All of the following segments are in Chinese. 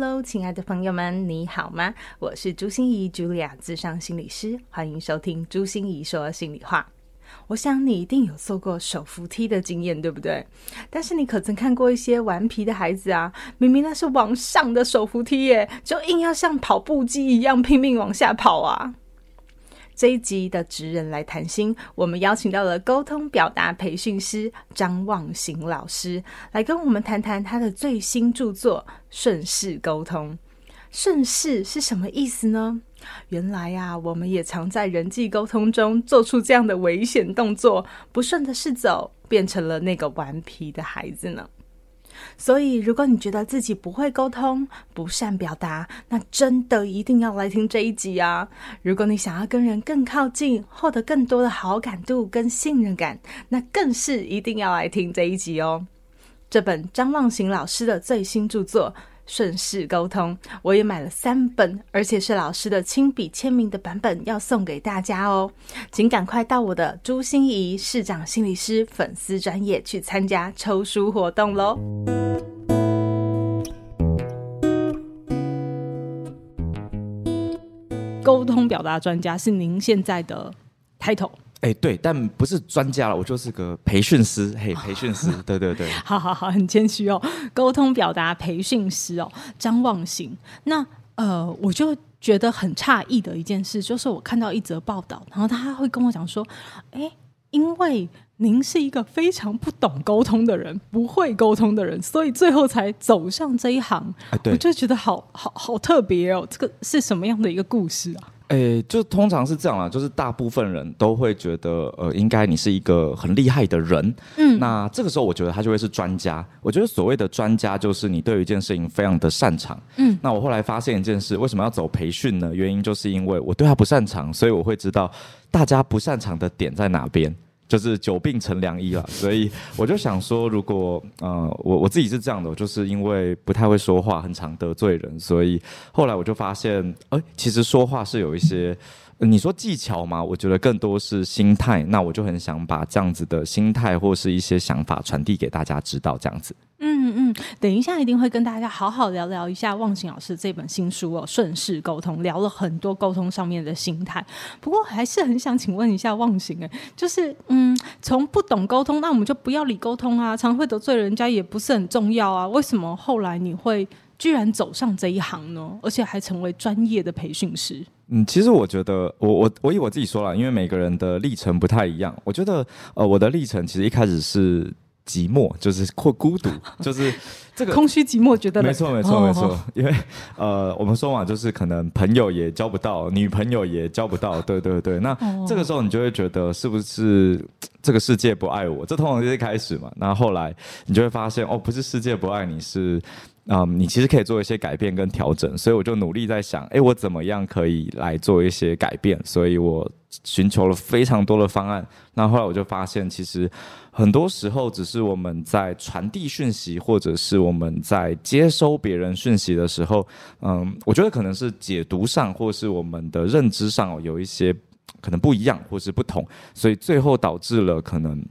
Hello，亲爱的朋友们，你好吗？我是朱心怡，Julia，智商心理师，欢迎收听朱心怡说心里话。我想你一定有做过手扶梯的经验，对不对？但是你可曾看过一些顽皮的孩子啊？明明那是往上的手扶梯耶，就硬要像跑步机一样拼命往下跑啊！这一集的职人来谈心，我们邀请到了沟通表达培训师张望行老师，来跟我们谈谈他的最新著作《顺势沟通》。顺势是什么意思呢？原来啊，我们也常在人际沟通中做出这样的危险动作，不顺的是走，变成了那个顽皮的孩子呢。所以，如果你觉得自己不会沟通、不善表达，那真的一定要来听这一集啊！如果你想要跟人更靠近，获得更多的好感度跟信任感，那更是一定要来听这一集哦。这本张望行老师的最新著作。顺势沟通，我也买了三本，而且是老师的亲笔签名的版本，要送给大家哦。请赶快到我的朱心怡市长心理师粉丝专业去参加抽书活动喽！沟通表达专家是您现在的 title。哎，对，但不是专家了，我就是个培训师，嘿，培训师，对对对，好好好，很谦虚哦，沟通表达培训师哦，张望行。那呃，我就觉得很诧异的一件事，就是我看到一则报道，然后他会跟我讲说，哎，因为您是一个非常不懂沟通的人，不会沟通的人，所以最后才走上这一行。我就觉得好好好特别哦，这个是什么样的一个故事啊？诶，就通常是这样啦，就是大部分人都会觉得，呃，应该你是一个很厉害的人，嗯，那这个时候我觉得他就会是专家。我觉得所谓的专家，就是你对于一件事情非常的擅长，嗯。那我后来发现一件事，为什么要走培训呢？原因就是因为我对他不擅长，所以我会知道大家不擅长的点在哪边。就是久病成良医了，所以我就想说，如果呃我我自己是这样的，就是因为不太会说话，很常得罪人，所以后来我就发现，哎、其实说话是有一些，你说技巧吗，我觉得更多是心态，那我就很想把这样子的心态或是一些想法传递给大家知道，这样子。嗯嗯，等一下一定会跟大家好好聊聊一下忘形老师这本新书哦，顺势沟通，聊了很多沟通上面的心态。不过还是很想请问一下忘形，哎，就是嗯，从不懂沟通，那我们就不要理沟通啊，常会得罪人家也不是很重要啊。为什么后来你会居然走上这一行呢？而且还成为专业的培训师？嗯，其实我觉得，我我我以我自己说了，因为每个人的历程不太一样。我觉得，呃，我的历程其实一开始是。寂寞就是或孤独，就是这个空虚寂寞，觉得没错没错没错，因为呃，我们说嘛，就是可能朋友也交不到，女朋友也交不到，对对对。那这个时候你就会觉得是不是这个世界不爱我？这通常就是一开始嘛。那后来你就会发现，哦，不是世界不爱你，是。啊、嗯，你其实可以做一些改变跟调整，所以我就努力在想，哎，我怎么样可以来做一些改变？所以我寻求了非常多的方案。那后来我就发现，其实很多时候只是我们在传递讯息，或者是我们在接收别人讯息的时候，嗯，我觉得可能是解读上，或是我们的认知上有一些可能不一样，或是不同，所以最后导致了可能。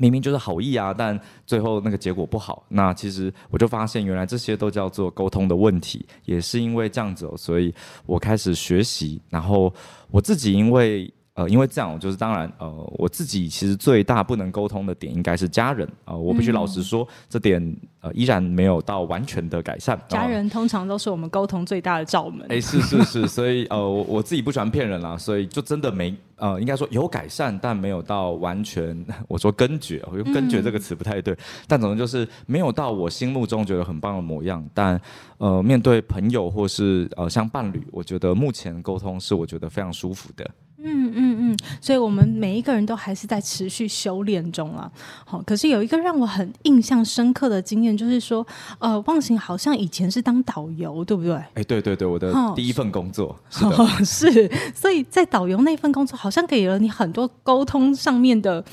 明明就是好意啊，但最后那个结果不好。那其实我就发现，原来这些都叫做沟通的问题。也是因为这样子哦，所以我开始学习。然后我自己因为呃，因为这样，就是当然呃，我自己其实最大不能沟通的点应该是家人啊、呃。我必须老实说，嗯、这点呃依然没有到完全的改善。家人通常都是我们沟通最大的罩门。哎，是是是，所以呃，我我自己不喜欢骗人啦，所以就真的没。呃，应该说有改善，但没有到完全。我说根绝，我用根绝这个词不太对，嗯、但总之就是没有到我心目中觉得很棒的模样。但呃，面对朋友或是呃像伴侣，我觉得目前沟通是我觉得非常舒服的。嗯嗯嗯，所以我们每一个人都还是在持续修炼中啊。好，可是有一个让我很印象深刻的经验，就是说，呃，忘形好像以前是当导游，对不对？哎，对对对，我的第一份工作 是的，哦，是。所以在导游那份工作，好像给了你很多沟通上面的，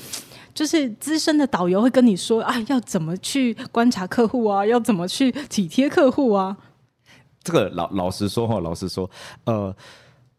就是资深的导游会跟你说啊，要怎么去观察客户啊，要怎么去体贴客户啊。这个老老实说哈，老实说，呃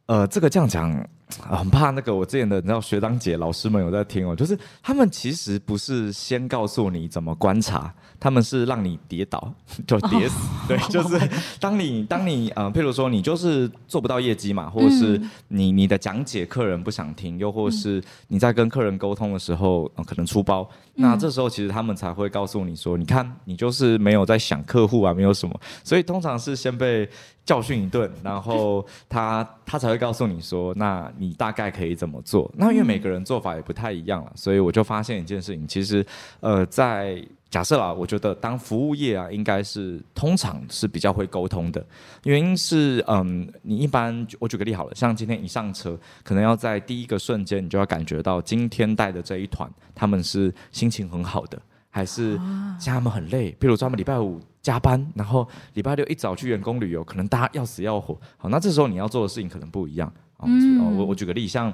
呃，这个这样讲。很怕那个，我之前的你知道学长姐老师们有在听哦，就是他们其实不是先告诉你怎么观察，他们是让你跌倒 就跌死，哦、对，就是 当你当你呃，譬如说你就是做不到业绩嘛，或者是你你的讲解客人不想听，又或是你在跟客人沟通的时候、呃、可能出包，那这时候其实他们才会告诉你说，你看你就是没有在想客户啊，没有什么，所以通常是先被。教训一顿，然后 他他才会告诉你说，那你大概可以怎么做？那因为每个人做法也不太一样了，所以我就发现一件事情，其实呃，在假设啦，我觉得当服务业啊，应该是通常是比较会沟通的，原因是嗯，你一般我举个例好了，像今天一上车，可能要在第一个瞬间，你就要感觉到今天带的这一团他们是心情很好的，还是像他们很累，比如说他们礼拜五。加班，然后礼拜六一早去员工旅游，可能大家要死要活。好，那这时候你要做的事情可能不一样。嗯，我我举个例，像。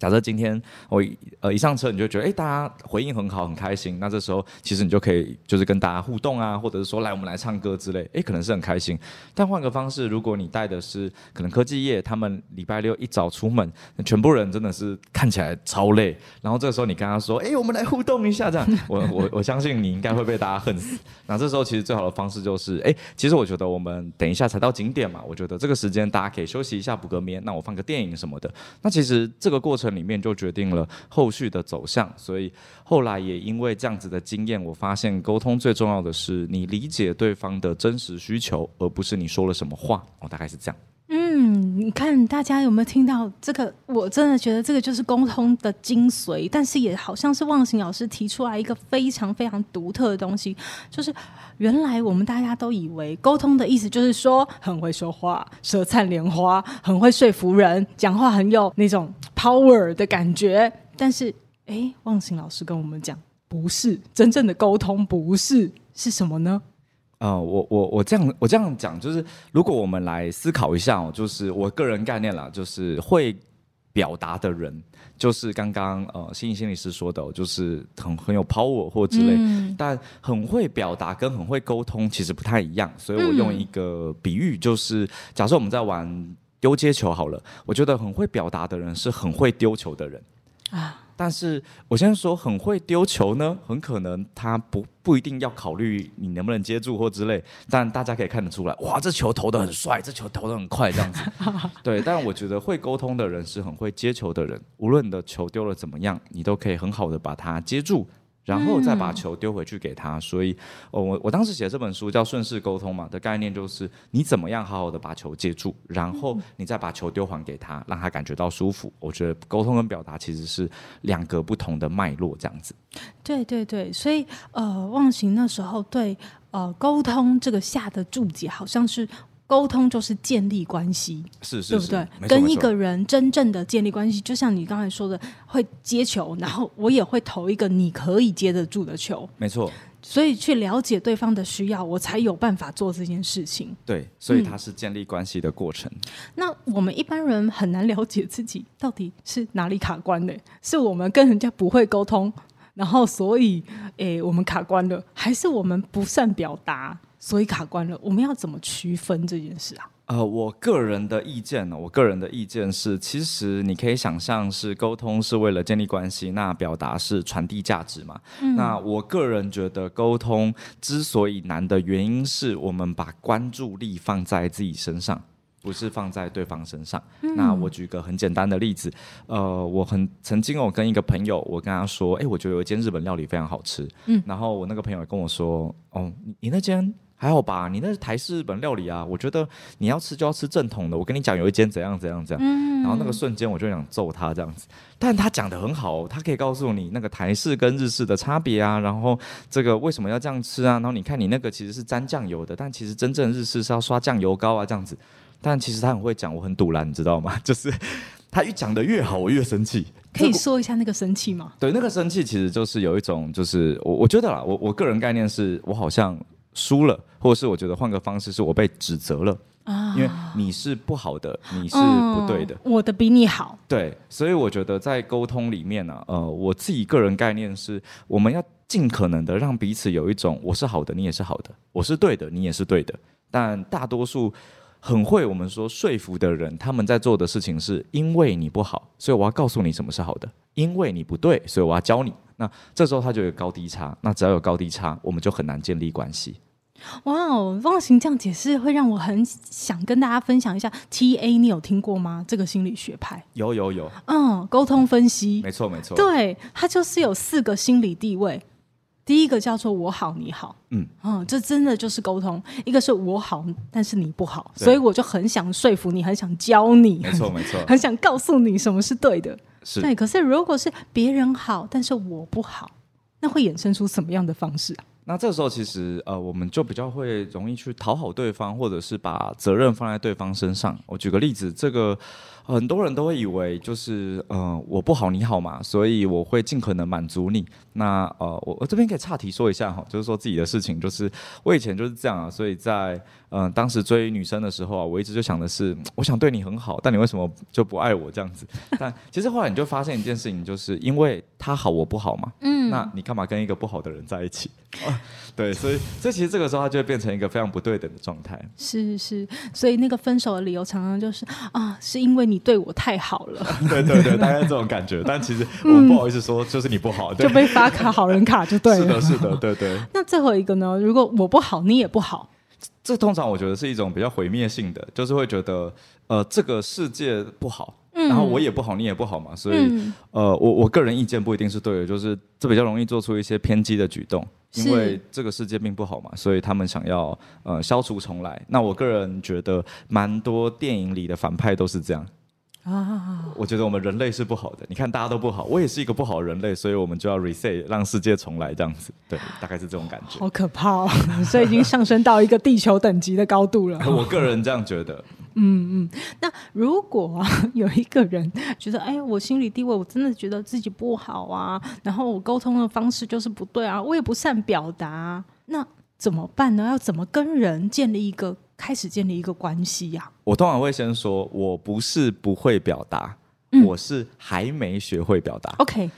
假设今天我呃一上车，你就觉得哎，大家回应很好，很开心。那这时候其实你就可以就是跟大家互动啊，或者是说来我们来唱歌之类，哎，可能是很开心。但换个方式，如果你带的是可能科技业，他们礼拜六一早出门，全部人真的是看起来超累。然后这个时候你跟他说，哎，我们来互动一下，这样 我我我相信你应该会被大家恨死。那这时候其实最好的方式就是，哎，其实我觉得我们等一下才到景点嘛，我觉得这个时间大家可以休息一下，补个眠。那我放个电影什么的。那其实这个过程。里面就决定了后续的走向，所以后来也因为这样子的经验，我发现沟通最重要的是你理解对方的真实需求，而不是你说了什么话。哦，大概是这样。看大家有没有听到这个？我真的觉得这个就是沟通的精髓，但是也好像是忘形老师提出来一个非常非常独特的东西，就是原来我们大家都以为沟通的意思就是说很会说话，舌灿莲花，很会说服人，讲话很有那种 power 的感觉。但是，哎，忘形老师跟我们讲，不是真正的沟通，不是，是什么呢？呃，我我我这样我这样讲，就是如果我们来思考一下哦，就是我个人概念啦，就是会表达的人，就是刚刚呃心理心理师说的，就是很很有 power 或之类，嗯、但很会表达跟很会沟通其实不太一样，所以我用一个比喻，就是假设我们在玩丢接球好了，我觉得很会表达的人是很会丢球的人啊。但是我先说很会丢球呢，很可能他不不一定要考虑你能不能接住或之类，但大家可以看得出来，哇，这球投得很帅，这球投得很快，这样子。对，但我觉得会沟通的人是很会接球的人，无论你的球丢了怎么样，你都可以很好的把它接住。然后再把球丢回去给他，所以，哦，我我当时写这本书叫顺势沟通嘛，的概念就是你怎么样好好的把球接住，然后你再把球丢还给他，让他感觉到舒服。我觉得沟通跟表达其实是两个不同的脉络，这样子。对对对，所以呃，忘形那时候对呃沟通这个下的注解好像是。沟通就是建立关系，是是是，对不对？跟一个人真正的建立关系，就像你刚才说的，会接球，然后我也会投一个你可以接得住的球，没错。所以去了解对方的需要，我才有办法做这件事情。对，所以它是建立关系的过程。嗯。那我们一般人很难了解自己到底是哪里卡关的，是我们跟人家不会沟通，然后所以诶我们卡关了，还是我们不善表达？所以卡关了，我们要怎么区分这件事啊？呃，我个人的意见呢，我个人的意见是，其实你可以想象是沟通是为了建立关系，那表达是传递价值嘛。嗯。那我个人觉得沟通之所以难的原因是我们把关注力放在自己身上，不是放在对方身上。嗯。那我举个很简单的例子，呃，我很曾经我跟一个朋友，我跟他说，哎，我觉得有一间日本料理非常好吃。嗯。然后我那个朋友跟我说，哦，你那间。还好吧，你那是台式日本料理啊，我觉得你要吃就要吃正统的。我跟你讲，有一间怎样怎样怎样，嗯、然后那个瞬间我就想揍他这样子。但他讲的很好，他可以告诉你那个台式跟日式的差别啊，然后这个为什么要这样吃啊？然后你看你那个其实是沾酱油的，但其实真正日式是要刷酱油膏啊这样子。但其实他很会讲，我很堵然，你知道吗？就是他越讲得越好，我越生气。可以说一下那个生气吗？对，那个生气其实就是有一种，就是我我觉得啦，我我个人概念是我好像输了，或者是我觉得换个方式，是我被指责了啊，因为你是不好的，你是不对的，嗯、我的比你好。对，所以我觉得在沟通里面呢、啊，呃，我自己个人概念是，我们要尽可能的让彼此有一种我是好的，你也是好的，我是对的，你也是对的，但大多数。很会我们说说服的人，他们在做的事情是因为你不好，所以我要告诉你什么是好的；因为你不对，所以我要教你。那这时候它就有高低差，那只要有高低差，我们就很难建立关系。哇哦，忘形这样解释会让我很想跟大家分享一下 TA，你有听过吗？这个心理学派有有有，嗯，沟通分析，没错没错，对，它就是有四个心理地位。第一个叫做我好你好，嗯嗯，这真的就是沟通。一个是我好，但是你不好，所以我就很想说服你，很想教你，没错没 错，很想告诉你什么是对的。是对，可是如果是别人好，但是我不好，那会衍生出什么样的方式啊？那这时候其实呃，我们就比较会容易去讨好对方，或者是把责任放在对方身上。我举个例子，这个。很多人都会以为就是呃我不好你好嘛，所以我会尽可能满足你。那呃我我这边可以岔题说一下哈，就是说自己的事情，就是我以前就是这样啊，所以在嗯、呃、当时追女生的时候啊，我一直就想的是，我想对你很好，但你为什么就不爱我这样子？但其实后来你就发现一件事情，就是因为他好我不好嘛，嗯，那你干嘛跟一个不好的人在一起？啊，对，所以所以其实这个时候他就会变成一个非常不对等的状态。是是，所以那个分手的理由常常就是啊，是因为你。对我太好了，对对对，大概这种感觉。但其实 我不好意思说，就是你不好，就被发卡好人卡就对了。是的，是的，对对。那最后一个呢？如果我不好，你也不好，这通常我觉得是一种比较毁灭性的，就是会觉得呃，这个世界不好，然后我也不好，你也不好嘛。所以呃，我我个人意见不一定是对的，就是这比较容易做出一些偏激的举动。因为这个世界并不好嘛，所以他们想要呃消除重来。那我个人觉得，蛮多电影里的反派都是这样。啊，我觉得我们人类是不好的。你看，大家都不好，我也是一个不好的人类，所以我们就要 reset，让世界重来这样子。对，大概是这种感觉。好可怕哦！所以已经上升到一个地球等级的高度了。我个人这样觉得。嗯嗯。那如果啊，有一个人觉得，哎，我心理地位，我真的觉得自己不好啊，然后我沟通的方式就是不对啊，我也不善表达，那怎么办呢？要怎么跟人建立一个？开始建立一个关系呀、啊，我通常会先说，我不是不会表达，嗯、我是还没学会表达。OK，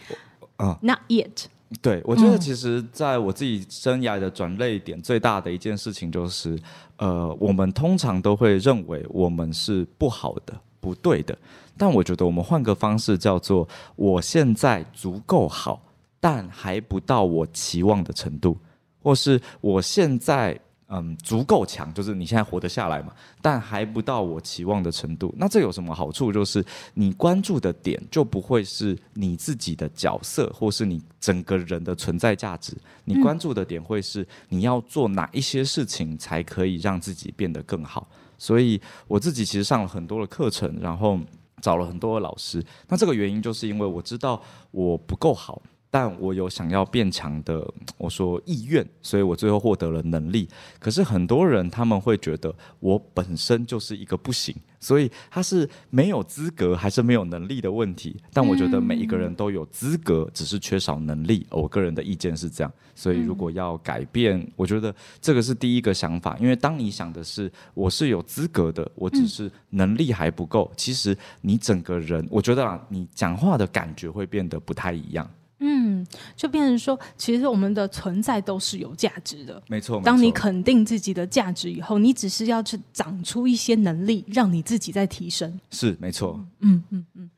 啊，Not yet。对，我觉得其实在我自己生涯的转类点，最大的一件事情就是，呃，我们通常都会认为我们是不好的、不对的，但我觉得我们换个方式叫做，我现在足够好，但还不到我期望的程度，或是我现在。嗯，足够强，就是你现在活得下来嘛，但还不到我期望的程度。那这有什么好处？就是你关注的点就不会是你自己的角色，或是你整个人的存在价值。你关注的点会是你要做哪一些事情才可以让自己变得更好。所以我自己其实上了很多的课程，然后找了很多的老师。那这个原因就是因为我知道我不够好。但我有想要变强的，我说意愿，所以我最后获得了能力。可是很多人他们会觉得我本身就是一个不行，所以他是没有资格还是没有能力的问题。但我觉得每一个人都有资格，只是缺少能力。我个人的意见是这样。所以如果要改变，我觉得这个是第一个想法。因为当你想的是我是有资格的，我只是能力还不够，其实你整个人，我觉得啊，你讲话的感觉会变得不太一样。嗯，就变成说，其实我们的存在都是有价值的。没错，当你肯定自己的价值以后，你只是要去长出一些能力，让你自己在提升。是，没错。嗯嗯嗯。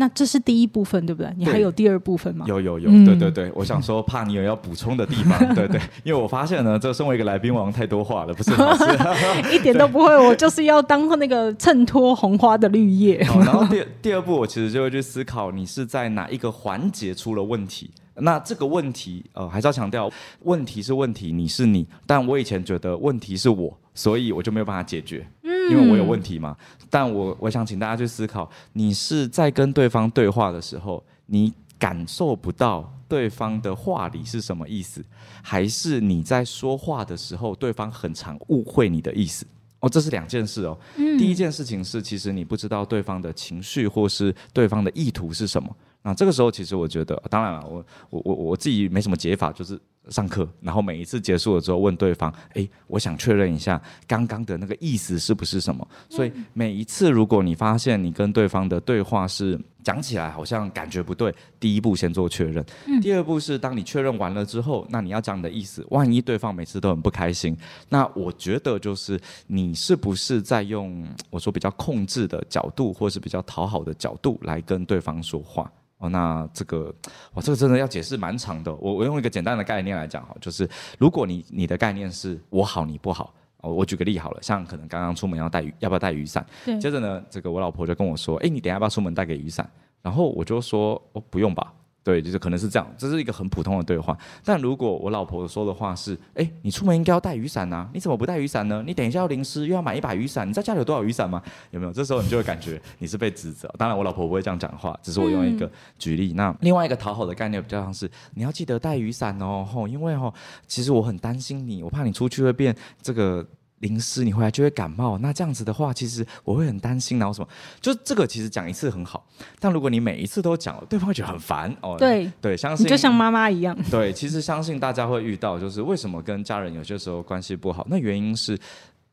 那这是第一部分，对不对？你还有第二部分吗？有有有，对、对对对，我想说，怕你有要补充的地方，对对，因为我发现呢，这身为一个来宾王太多话了，不是吗？一点都不会，我就是要当那个衬托红花的绿叶。好，然后第第二步，我其实就会去思考，你是在哪一个环节出了问题？那这个问题，呃，还是要强调，问题是问题，你是你，但我以前觉得问题是我，所以我就没有办法解决。因为我有问题嘛，但我我想请大家去思考，你是在跟对方对话的时候，你感受不到对方的话里是什么意思，还是你在说话的时候，对方很常误会你的意思？哦，这是两件事哦。嗯，第一件事情是，其实你不知道对方的情绪或是对方的意图是什么。那这个时候，其实我觉得，当然了，我我我我自己没什么解法，就是上课，然后每一次结束了之后问对方，诶，我想确认一下刚刚的那个意思是不是什么。所以每一次，如果你发现你跟对方的对话是讲起来好像感觉不对，第一步先做确认。第二步是当你确认完了之后，那你要讲你的意思。万一对方每次都很不开心，那我觉得就是你是不是在用我说比较控制的角度，或是比较讨好的角度来跟对方说话。哦，那这个，哇，这个真的要解释蛮长的。我我用一个简单的概念来讲哈，就是如果你你的概念是我好你不好，哦，我举个例好了，像可能刚刚出门要带雨，要不要带雨伞？对。接着呢，这个我老婆就跟我说，哎，你等下要不要出门带个雨伞？然后我就说，哦，不用吧。对，就是可能是这样，这是一个很普通的对话。但如果我老婆说的话是，哎，你出门应该要带雨伞啊，你怎么不带雨伞呢？你等一下要淋湿，又要买一把雨伞，你在家里有多少雨伞吗？有没有？这时候你就会感觉你是被指责。当然，我老婆不会这样讲话，只是我用一个举例。嗯、那另外一个讨好的概念比较像是，你要记得带雨伞哦，吼，因为吼，其实我很担心你，我怕你出去会变这个。淋湿你回来就会感冒，那这样子的话，其实我会很担心，然后什么？就这个其实讲一次很好，但如果你每一次都讲，对方会觉得很烦哦。对对，相信你就像妈妈一样。对，其实相信大家会遇到，就是为什么跟家人有些时候关系不好？那原因是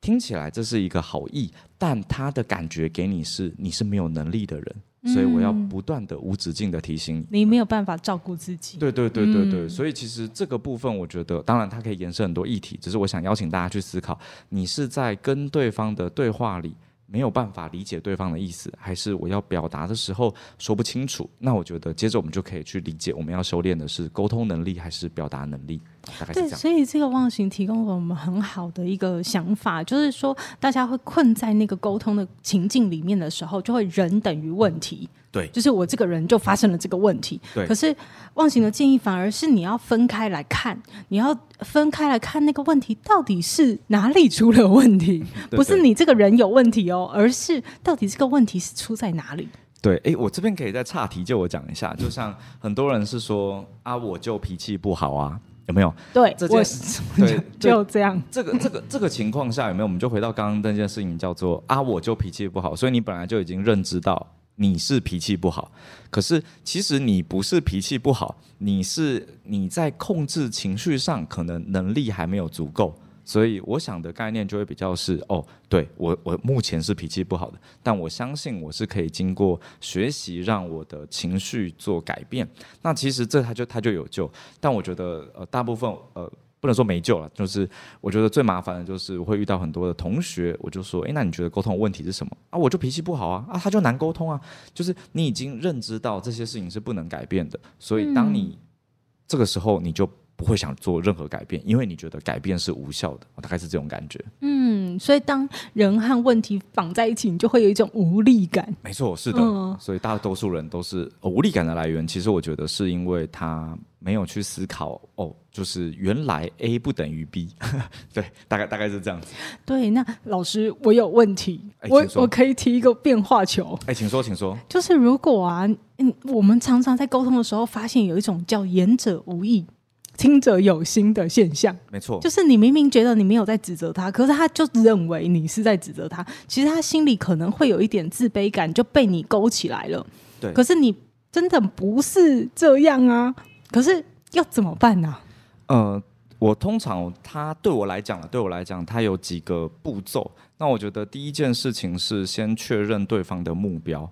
听起来这是一个好意，但他的感觉给你是你是没有能力的人。所以我要不断的无止境的提醒你，你没有办法照顾自己。对对对对对，所以其实这个部分，我觉得当然它可以延伸很多议题，只是我想邀请大家去思考，你是在跟对方的对话里没有办法理解对方的意思，还是我要表达的时候说不清楚？那我觉得接着我们就可以去理解，我们要修炼的是沟通能力还是表达能力。大概是这样。对，所以这个忘形提供了我们很好的一个想法，就是说大家会困在那个沟通的情境里面的时候，就会人等于问题。对，就是我这个人就发生了这个问题。对，可是忘形的建议反而是你要分开来看，你要分开来看那个问题到底是哪里出了问题，对对，不是你这个人有问题哦，而是到底这个问题是出在哪里？对，哎，我这边可以再岔题，就我讲一下，就像很多人是说啊，我就脾气不好啊，有没有？对，这件事，对，就这样。这个这个这个情况下有没有？我们就回到刚刚那件事情，叫做啊，我就脾气不好，所以你本来就已经认知到。你是脾气不好，可是其实你不是脾气不好，你是你在控制情绪上可能能力还没有足够，所以我想的概念就会比较是哦，对，我我目前是脾气不好的，但我相信我是可以经过学习让我的情绪做改变，那其实这他就他就有救，但我觉得呃大部分呃。不能说没救了，就是我觉得最麻烦的就是我会遇到很多的同学，我就说，诶，那你觉得沟通问题是什么啊？我就脾气不好啊，啊，他就难沟通啊，就是你已经认知到这些事情是不能改变的，所以当你这个时候你就。不会想做任何改变，因为你觉得改变是无效的，大概是这种感觉。嗯，所以当人和问题绑在一起，你就会有一种无力感。没错，是的。嗯、所以大多数人都是无力感的来源。其实我觉得是因为他没有去思考，哦，就是原来 A 不等于 B。对，大概大概是这样子。对，那老师，我有问题，我我可以提一个变化球。哎，请说，请说。就是如果啊，嗯，我们常常在沟通的时候，发现有一种叫言者无意。听者有心的现象，没错，就是你明明觉得你没有在指责他，可是他就认为你是在指责他。其实他心里可能会有一点自卑感，就被你勾起来了。对，可是你真的不是这样啊！可是要怎么办呢？呃，我通常他对我来讲，对我来讲，他有几个步骤。那我觉得第一件事情是先确认对方的目标。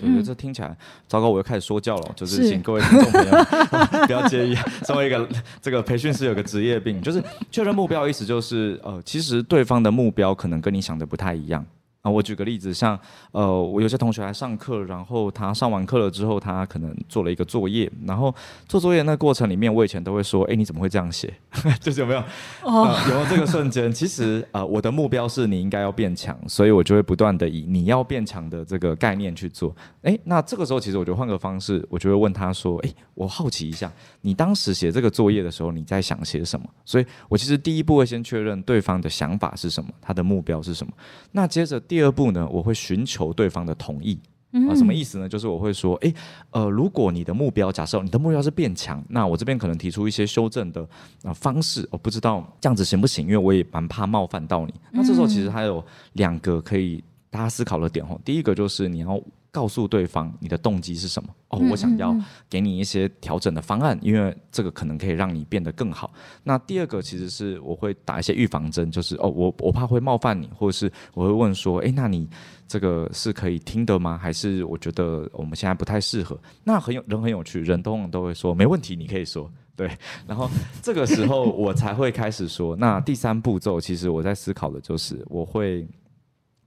嗯，对，这听起来糟糕，我又开始说教了。就是请各位听众朋友 不要介意，作为一个这个培训师，有个职业病，就是确认目标，意思就是呃，其实对方的目标可能跟你想的不太一样。啊，我举个例子，像呃，我有些同学来上课，然后他上完课了之后，他可能做了一个作业，然后做作业那过程里面，我以前都会说，哎，你怎么会这样写？就是有没有？有没有这个瞬间？其实呃，我的目标是你应该要变强，所以我就会不断的以你要变强的这个概念去做。哎，那这个时候其实我就换个方式，我就会问他说，哎，我好奇一下，你当时写这个作业的时候，你在想些什么？所以我其实第一步会先确认对方的想法是什么，他的目标是什么。那接着。第二步呢，我会寻求对方的同意。啊、呃，什么意思呢？就是我会说，诶，呃，如果你的目标，假设你的目标是变强，那我这边可能提出一些修正的啊、呃、方式，我不知道这样子行不行，因为我也蛮怕冒犯到你。那这时候其实还有两个可以大家思考的点哦，第一个就是你要。告诉对方你的动机是什么？哦，我想要给你一些调整的方案，因为这个可能可以让你变得更好。那第二个其实是我会打一些预防针，就是哦，我我怕会冒犯你，或者是我会问说，诶，那你这个是可以听的吗？还是我觉得我们现在不太适合？那很有人很有趣，人通常都会说没问题，你可以说对。然后这个时候我才会开始说。那第三步骤其实我在思考的就是我会。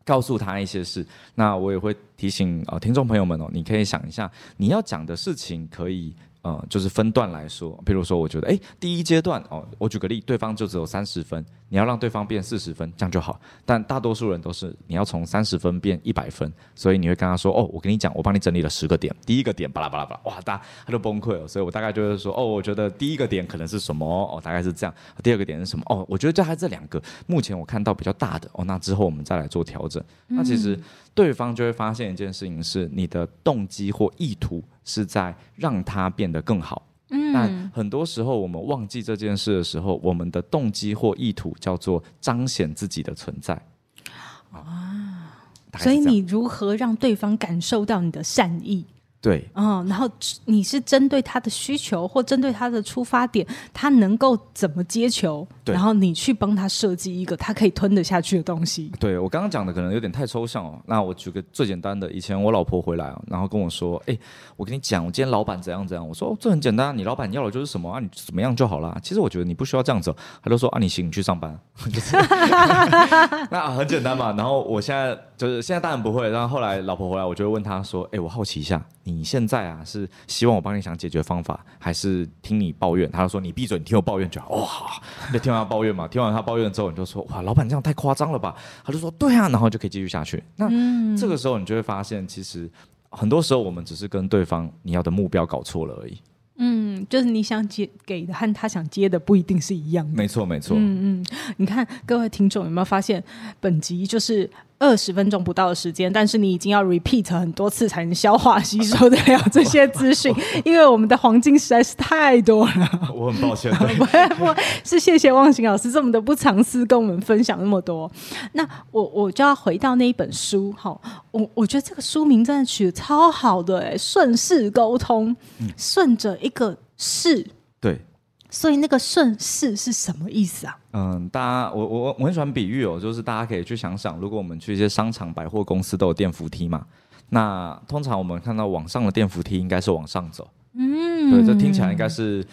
告诉他一些事，那我也会提醒啊、听众朋友们哦，你可以想一下，你要讲的事情可以。呃，就是分段来说，比如说，我觉得，哎，第一阶段哦，我举个例，对方就只有三十分，你要让对方变四十分，这样就好。但大多数人都是你要从三十分变一百分，所以你会跟他说，哦，我跟你讲，我帮你整理了十个点，第一个点巴拉巴拉巴拉，哇，大他就崩溃了。所以我大概就是说，哦，我觉得第一个点可能是什么，哦，大概是这样。第二个点是什么？哦，我觉得就还这两个，目前我看到比较大的，哦，那之后我们再来做调整。那其实对方就会发现一件事情是，你的动机或意图。是在让他变得更好，嗯，但很多时候我们忘记这件事的时候，我们的动机或意图叫做彰显自己的存在，啊，所以你如何让对方感受到你的善意？对，嗯，然后你是针对他的需求或针对他的出发点，他能够怎么接球？对，然后你去帮他设计一个他可以吞得下去的东西。对，我刚刚讲的可能有点太抽象哦，那我举个最简单的，以前我老婆回来啊，然后跟我说：“哎，我跟你讲，我今天老板怎样怎样。”我说：“哦，这很简单，你老板要的就是什么啊？你怎么样就好了。”其实我觉得你不需要这样子。他就说：“啊，你行，你去上班。”就是 那很简单嘛。然后我现在就是现在当然不会。然后后来老婆回来，我就会问他说：“哎，我好奇一下。”你现在啊，是希望我帮你想解决方法，还是听你抱怨？他就说：“你闭嘴，你听我抱怨就好。”哇，你就听完他抱怨嘛，听完他抱怨之后，你就说：“哇，老板这样太夸张了吧？”他就说：“对啊。”然后就可以继续下去。那、嗯、这个时候你就会发现，其实很多时候我们只是跟对方你要的目标搞错了而已。嗯，就是你想接给的和他想接的不一定是一样的。没错，没错。嗯嗯，你看各位听众有没有发现，本集就是。二十分钟不到的时间，但是你已经要 repeat 很多次才能消化吸收得了这些资讯，因为我们的黄金实在是太多了。我很抱歉，不不，是谢谢忘形老师这么的不藏私跟我们分享那么多。那我我就要回到那一本书，哈，我我觉得这个书名真的取得超好的，哎，顺势沟通，顺着一个势，对。所以那个顺势是什么意思啊？嗯，大家我我我很喜欢比喻哦，就是大家可以去想想，如果我们去一些商场、百货公司都有电扶梯嘛，那通常我们看到往上的电扶梯应该是往上走，嗯，对，这听起来应该是。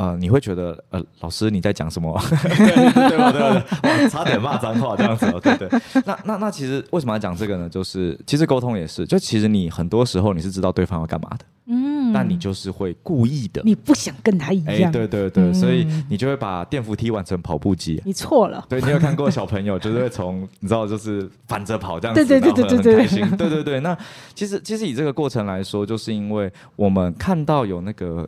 呃，你会觉得呃，老师你在讲什么？对吧？对吧？对，差点骂脏话这样子哦，对对。那那那其实为什么要讲这个呢？就是其实沟通也是，就其实你很多时候你是知道对方要干嘛的，嗯，但你就是会故意的，你不想跟他一样，欸、对对对，嗯、所以你就会把电扶梯玩成跑步机。你错了，对，你有看过小朋友就是会从你知道就是反着跑这样子，对对对对对对，很开心，对对对。那其实其实以这个过程来说，就是因为我们看到有那个。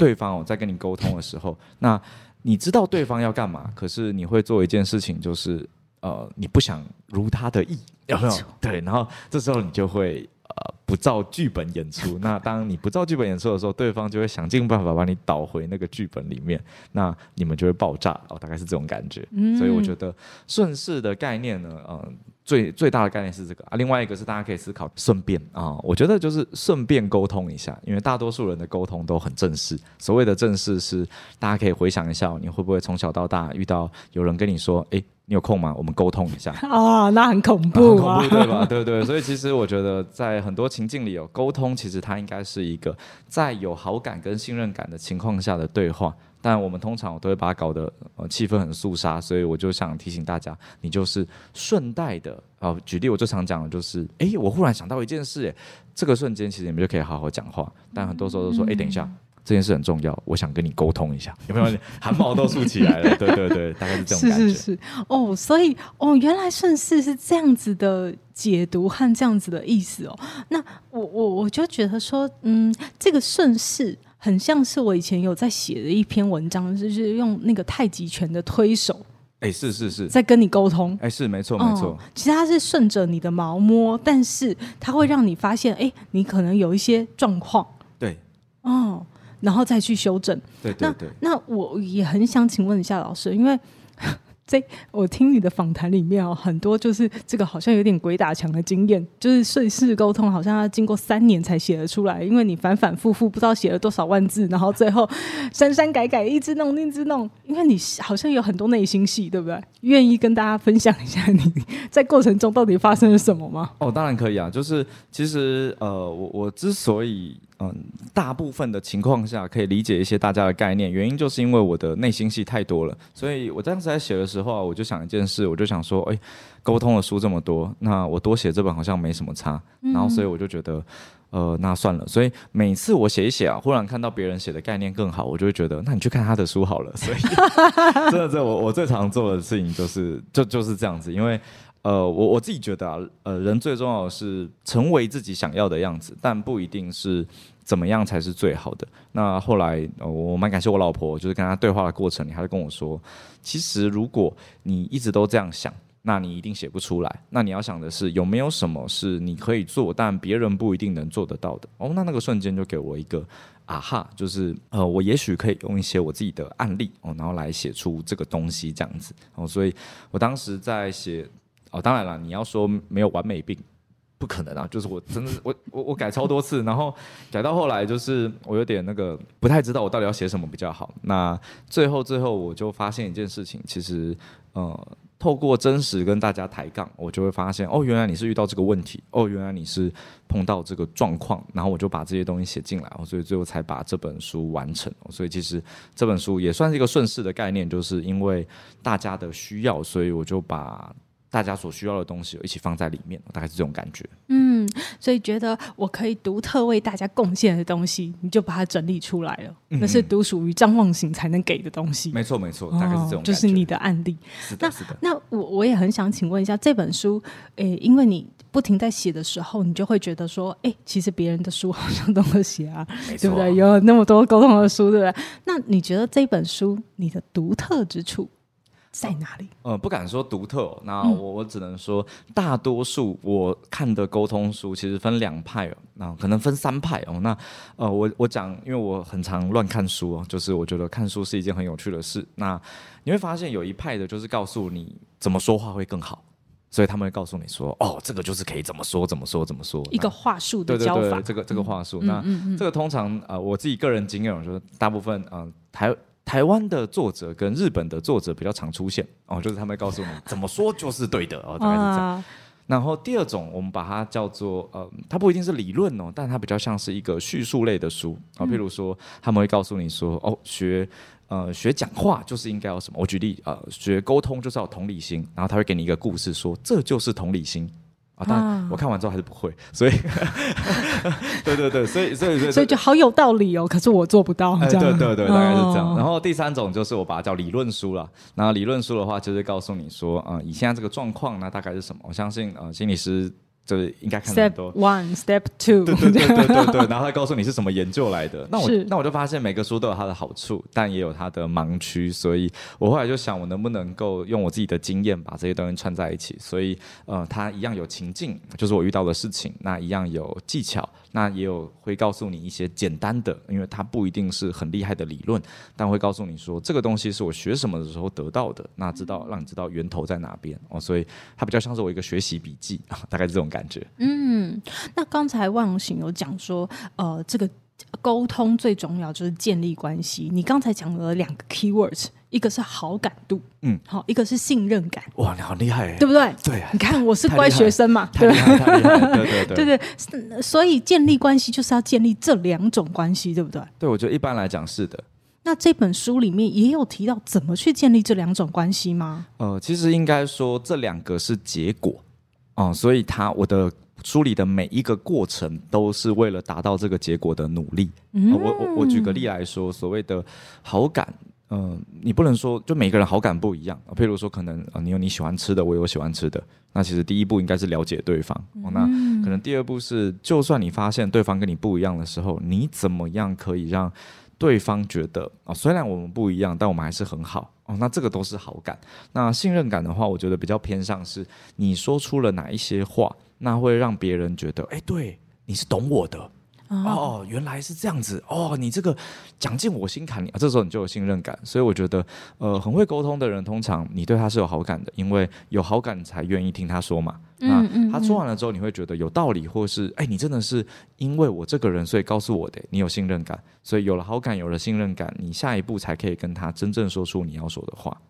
对方哦，在跟你沟通的时候，那你知道对方要干嘛，可是你会做一件事情，就是呃，你不想如他的意，有没有？对，然后这时候你就会呃不照剧本演出。那当你不照剧本演出的时候，对方就会想尽办法把你导回那个剧本里面，那你们就会爆炸哦，大概是这种感觉。嗯，所以我觉得顺势的概念呢，嗯、呃。最最大的概念是这个啊，另外一个是大家可以思考顺便啊，我觉得就是顺便沟通一下，因为大多数人的沟通都很正式。所谓的正式是，大家可以回想一下，你会不会从小到大遇到有人跟你说，哎，你有空吗？我们沟通一下 啊，那很恐怖啊，很恐怖对吧？对对，所以其实我觉得在很多情境里有沟通，其实它应该是一个在有好感跟信任感的情况下的对话。但我们通常都会把它搞得呃气氛很肃杀，所以我就想提醒大家，你就是顺带的啊、呃。举例，我最常讲的就是，哎，我忽然想到一件事，哎，这个瞬间其实你们就可以好好讲话。但很多时候都说，哎，等一下，这件事很重要，我想跟你沟通一下，有没有？汗毛都竖起来了，对对对，大概是这种感觉。是是是，哦，所以哦，原来顺势是这样子的解读和这样子的意思哦。那我我我就觉得说，嗯，这个顺势。很像是我以前有在写的一篇文章，就是用那个太极拳的推手哎，是是是，在跟你沟通。哎，是没错没错。其实它是顺着你的毛摸，但是它会让你发现，哎，你可能有一些状况。对。哦，然后再去修正。对对对。那那我也很想请问一下老师，因为。在我听你的访谈里面哦，很多就是这个好像有点鬼打墙的经验，就是顺势沟通，好像要经过三年才写得出来，因为你反反复复不知道写了多少万字，然后最后删删改改，一直弄一直弄，因为你好像有很多内心戏，对不对？愿意跟大家分享一下你在过程中到底发生了什么吗？哦，当然可以啊，就是其实呃，我我之所以。嗯，大部分的情况下可以理解一些大家的概念，原因就是因为我的内心戏太多了，所以我当时在写的时候啊，我就想一件事，我就想说，哎，沟通的书这么多，那我多写这本好像没什么差，然后所以我就觉得，呃，那算了。所以每次我写一写啊，忽然看到别人写的概念更好，我就会觉得，那你去看他的书好了。所以，真的，这我我最常做的事情就是就就是这样子，因为。呃，我我自己觉得啊，呃，人最重要的是成为自己想要的样子，但不一定是怎么样才是最好的。那后来，我蛮感谢我老婆，就是跟她对话的过程里，她就跟我说，其实如果你一直都这样想，那你一定写不出来。那你要想的是，有没有什么是你可以做，但别人不一定能做得到的？哦，那那个瞬间就给我一个啊哈，就是呃，我也许可以用一些我自己的案例哦，然后来写出这个东西这样子。哦，所以我当时在写。哦，当然了，你要说没有完美病，不可能啊！就是我真的，我我我改超多次，然后改到后来，就是我有点那个不太知道我到底要写什么比较好。那最后最后，我就发现一件事情，其实呃，透过真实跟大家抬杠，我就会发现，哦，原来你是遇到这个问题，哦，原来你是碰到这个状况，然后我就把这些东西写进来，所以最后才把这本书完成。所以其实这本书也算是一个顺势的概念，就是因为大家的需要，所以我就把。大家所需要的东西一起放在里面，大概是这种感觉。嗯，所以觉得我可以独特为大家贡献的东西，你就把它整理出来了。嗯、那是独属于张望行才能给的东西。没错，没错，大概是这种、哦。就是你的案例。是的，是的。那我我也很想请问一下，这本书，诶、欸，因为你不停在写的时候，你就会觉得说，哎、欸，其实别人的书好像都会写啊，对不对？有那么多沟通的书，对不对？那你觉得这本书你的独特之处？在哪里？呃，不敢说独特、哦。那我我只能说，大多数我看的沟通书其实分两派哦，那可能分三派哦。那呃，我我讲，因为我很常乱看书哦，就是我觉得看书是一件很有趣的事。那你会发现有一派的，就是告诉你怎么说话会更好，所以他们会告诉你说，哦，这个就是可以怎么说，怎么说，怎么说，一个话术的教法。对对对，这个这个话术。嗯、那、嗯嗯、这个通常呃，我自己个人经验，我觉得大部分嗯、呃、台。台湾的作者跟日本的作者比较常出现哦，就是他们会告诉你 怎么说就是对的哦，大概是这样。然后第二种，我们把它叫做呃，它不一定是理论哦，但它比较像是一个叙述类的书啊。譬如说，他们会告诉你说，哦，学呃学讲话就是应该有什么。我举例呃，学沟通就是要同理心，然后他会给你一个故事说，这就是同理心。啊，但我看完之后还是不会，所以，对对对，所以所以所以所以就好有道理哦，可是我做不到，对对对，大概是这样。然后第三种就是我把它叫理论书了，然后理论书的话就是告诉你说，呃，以现在这个状况，呢大概是什么？我相信，呃，心理师。就是应该看很多 Step one, Step two，对对对对对对，然后他告诉你是什么研究来的。那我那我就发现每个书都有它的好处，但也有它的盲区。所以我后来就想，我能不能够用我自己的经验把这些东西串在一起？所以呃，它一样有情境，就是我遇到的事情；那一样有技巧，那也有会告诉你一些简单的，因为它不一定是很厉害的理论，但会告诉你说这个东西是我学什么的时候得到的，那知道让你知道源头在哪边哦。所以它比较像是我一个学习笔记啊，大概是这种感觉。感觉嗯，那刚才忘形有讲说，呃，这个沟通最重要就是建立关系。你刚才讲了两个 keywords，一个是好感度，嗯，好，一个是信任感。哇，你好厉害，对不对？对，你看我是乖学生嘛，对对对 对对对，所以建立关系就是要建立这两种关系，对不对？对，我觉得一般来讲是的。那这本书里面也有提到怎么去建立这两种关系吗？呃，其实应该说这两个是结果。哦、嗯，所以他我的书里的每一个过程都是为了达到这个结果的努力。嗯，我我我举个例来说，所谓的好感，嗯、呃，你不能说就每个人好感不一样。譬如说，可能啊，你有你喜欢吃的，我有我喜欢吃的，那其实第一步应该是了解对方。哦、那可能第二步是，就算你发现对方跟你不一样的时候，你怎么样可以让对方觉得啊，虽然我们不一样，但我们还是很好哦。那这个都是好感。那信任感的话，我觉得比较偏向是你说出了哪一些话，那会让别人觉得，哎，对，你是懂我的。哦，原来是这样子哦！你这个讲进我心坎里啊，这时候你就有信任感。所以我觉得，呃，很会沟通的人，通常你对他是有好感的，因为有好感才愿意听他说嘛。嗯嗯嗯，那他说完了之后，你会觉得有道理，或是哎，你真的是因为我这个人，所以告诉我的，你有信任感。所以有了好感，有了信任感，你下一步才可以跟他真正说出你要说的话。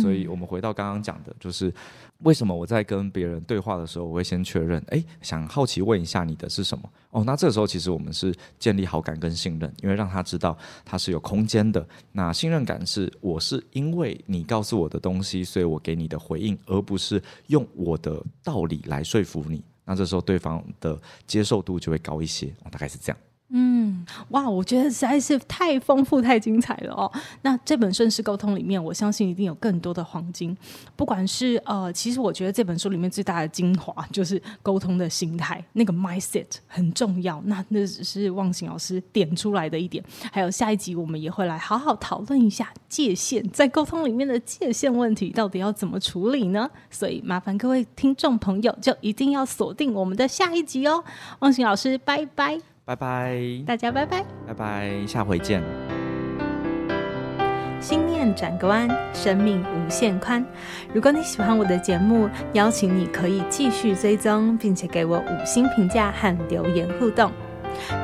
所以，我们回到刚刚讲的，就是为什么我在跟别人对话的时候，我会先确认，哎，想好奇问一下你的是什么？哦，那这个时候其实我们是建立好感跟信任，因为让他知道他是有空间的。那信任感是我是因为你告诉我的东西，所以我给你的回应，而不是用我的道理来说服你。那这时候对方的接受度就会高一些，哦，大概是这样。嗯，哇，我觉得实在是太丰富、太精彩了哦。那这本顺势沟通里面，我相信一定有更多的黄金。不管是呃，其实我觉得这本书里面最大的精华就是沟通的心态，那个 mindset 很重要。那那只是忘形老师点出来的一点。还有下一集我们也会来好好讨论一下界限，在沟通里面的界限问题到底要怎么处理呢？所以麻烦各位听众朋友，就一定要锁定我们的下一集哦。忘形老师，拜拜。拜拜，大家拜拜，拜拜，下回见。心念转个弯，生命无限宽。如果你喜欢我的节目，邀请你可以继续追踪，并且给我五星评价和留言互动。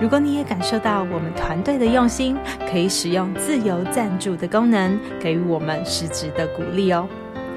如果你也感受到我们团队的用心，可以使用自由赞助的功能，给予我们实质的鼓励哦。